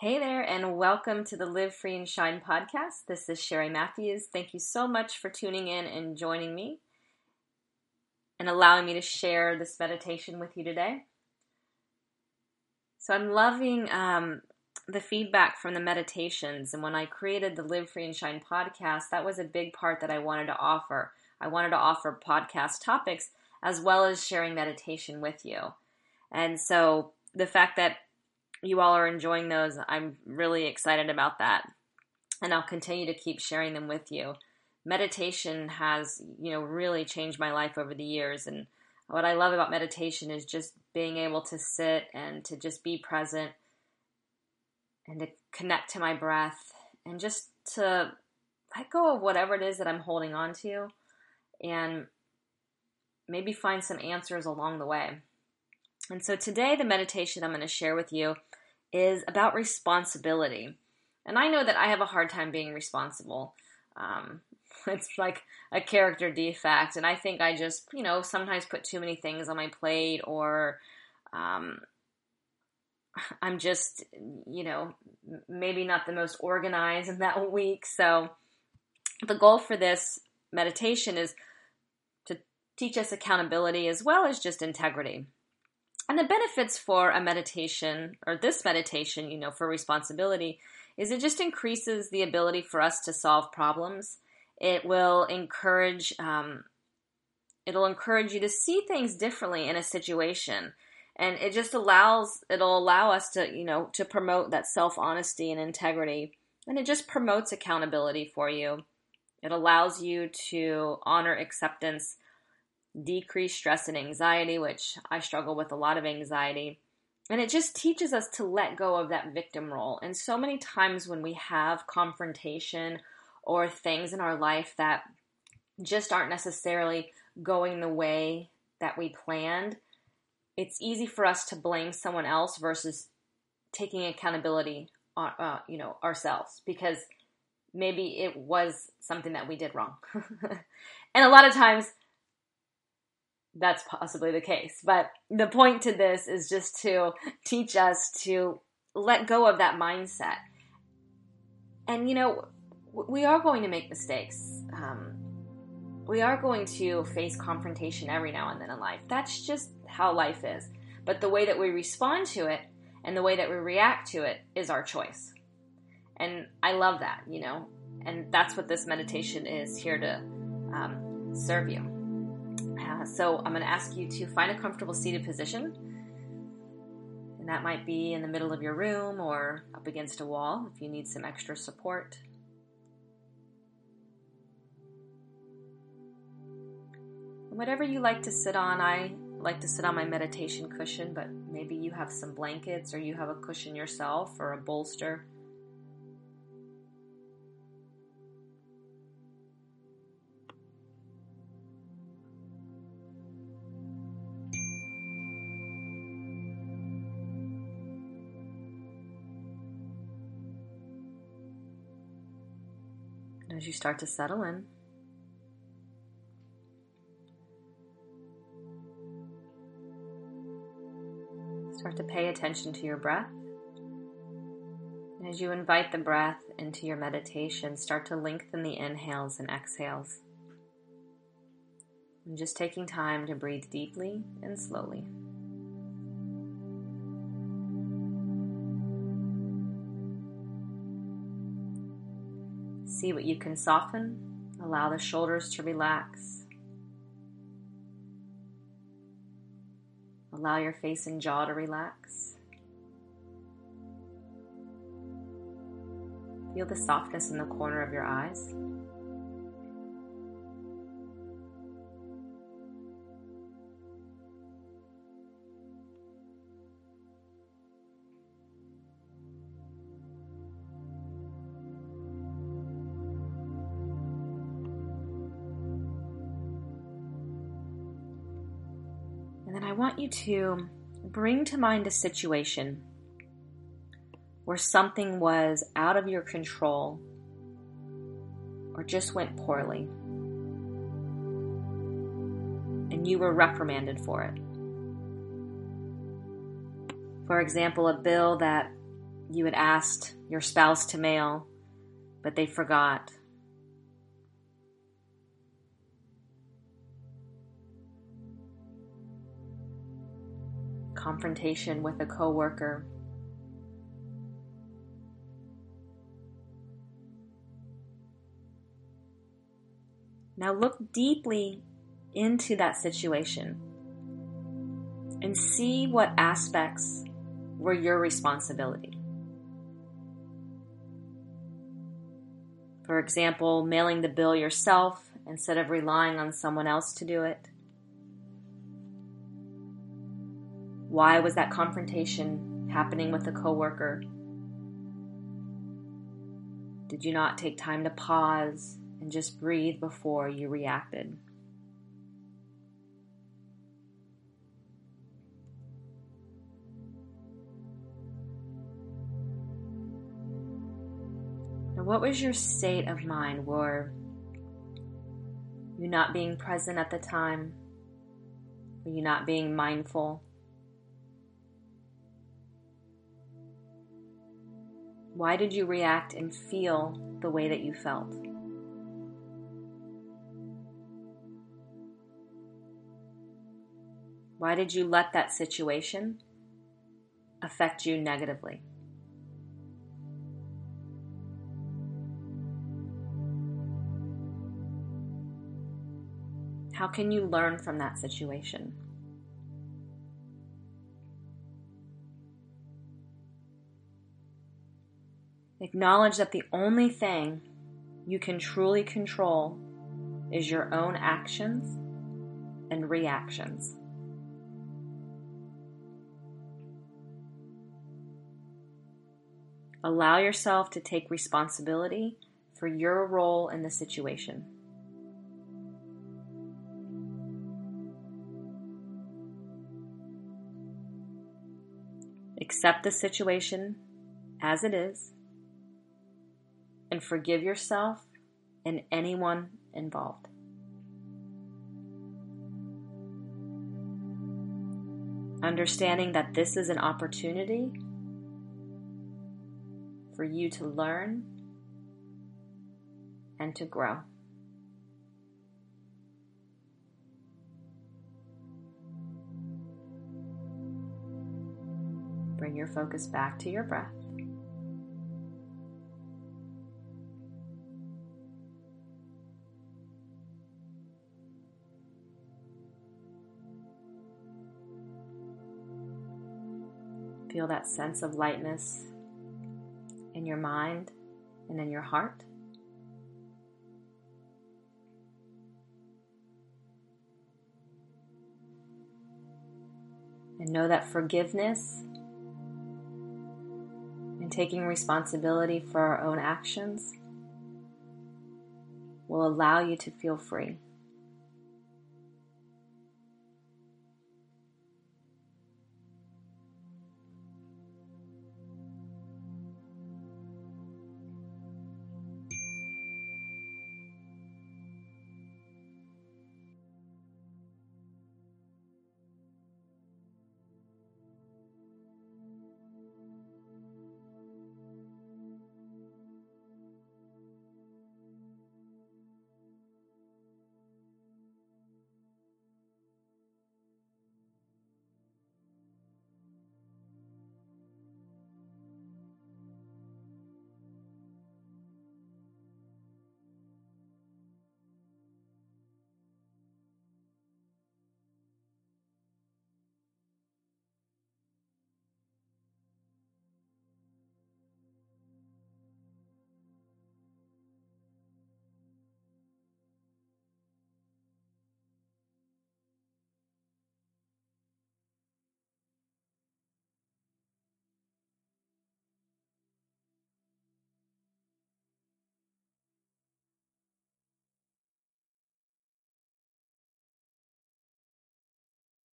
Hey there, and welcome to the Live Free and Shine podcast. This is Sherry Matthews. Thank you so much for tuning in and joining me and allowing me to share this meditation with you today. So, I'm loving um, the feedback from the meditations, and when I created the Live Free and Shine podcast, that was a big part that I wanted to offer. I wanted to offer podcast topics as well as sharing meditation with you. And so, the fact that you all are enjoying those. I'm really excited about that. And I'll continue to keep sharing them with you. Meditation has, you know, really changed my life over the years. And what I love about meditation is just being able to sit and to just be present and to connect to my breath and just to let go of whatever it is that I'm holding on to and maybe find some answers along the way. And so today, the meditation I'm going to share with you is about responsibility. And I know that I have a hard time being responsible. Um, it's like a character defect. And I think I just, you know, sometimes put too many things on my plate or um, I'm just, you know, maybe not the most organized in that week. So the goal for this meditation is to teach us accountability as well as just integrity. And the benefits for a meditation, or this meditation, you know, for responsibility, is it just increases the ability for us to solve problems. It will encourage, um, it'll encourage you to see things differently in a situation, and it just allows, it'll allow us to, you know, to promote that self honesty and integrity, and it just promotes accountability for you. It allows you to honor acceptance decrease stress and anxiety, which I struggle with a lot of anxiety. And it just teaches us to let go of that victim role. And so many times when we have confrontation or things in our life that just aren't necessarily going the way that we planned, it's easy for us to blame someone else versus taking accountability on, uh, you know, ourselves because maybe it was something that we did wrong. and a lot of times that's possibly the case. But the point to this is just to teach us to let go of that mindset. And you know, we are going to make mistakes. Um, we are going to face confrontation every now and then in life. That's just how life is. But the way that we respond to it and the way that we react to it is our choice. And I love that, you know, and that's what this meditation is here to um, serve you. Uh, so I'm going to ask you to find a comfortable seated position. And that might be in the middle of your room or up against a wall if you need some extra support. whatever you like to sit on, I like to sit on my meditation cushion, but maybe you have some blankets or you have a cushion yourself or a bolster. As you start to settle in. Start to pay attention to your breath. As you invite the breath into your meditation, start to lengthen the inhales and exhales. And just taking time to breathe deeply and slowly. See what you can soften. Allow the shoulders to relax. Allow your face and jaw to relax. Feel the softness in the corner of your eyes. Want you to bring to mind a situation where something was out of your control or just went poorly and you were reprimanded for it. For example, a bill that you had asked your spouse to mail, but they forgot. Confrontation with a coworker. Now look deeply into that situation and see what aspects were your responsibility. For example, mailing the bill yourself instead of relying on someone else to do it. Why was that confrontation happening with a coworker? Did you not take time to pause and just breathe before you reacted? what was your state of mind? Were you not being present at the time? Were you not being mindful? Why did you react and feel the way that you felt? Why did you let that situation affect you negatively? How can you learn from that situation? Acknowledge that the only thing you can truly control is your own actions and reactions. Allow yourself to take responsibility for your role in the situation. Accept the situation as it is and forgive yourself and anyone involved. Understanding that this is an opportunity for you to learn and to grow. Bring your focus back to your breath. Feel that sense of lightness in your mind and in your heart. And know that forgiveness and taking responsibility for our own actions will allow you to feel free.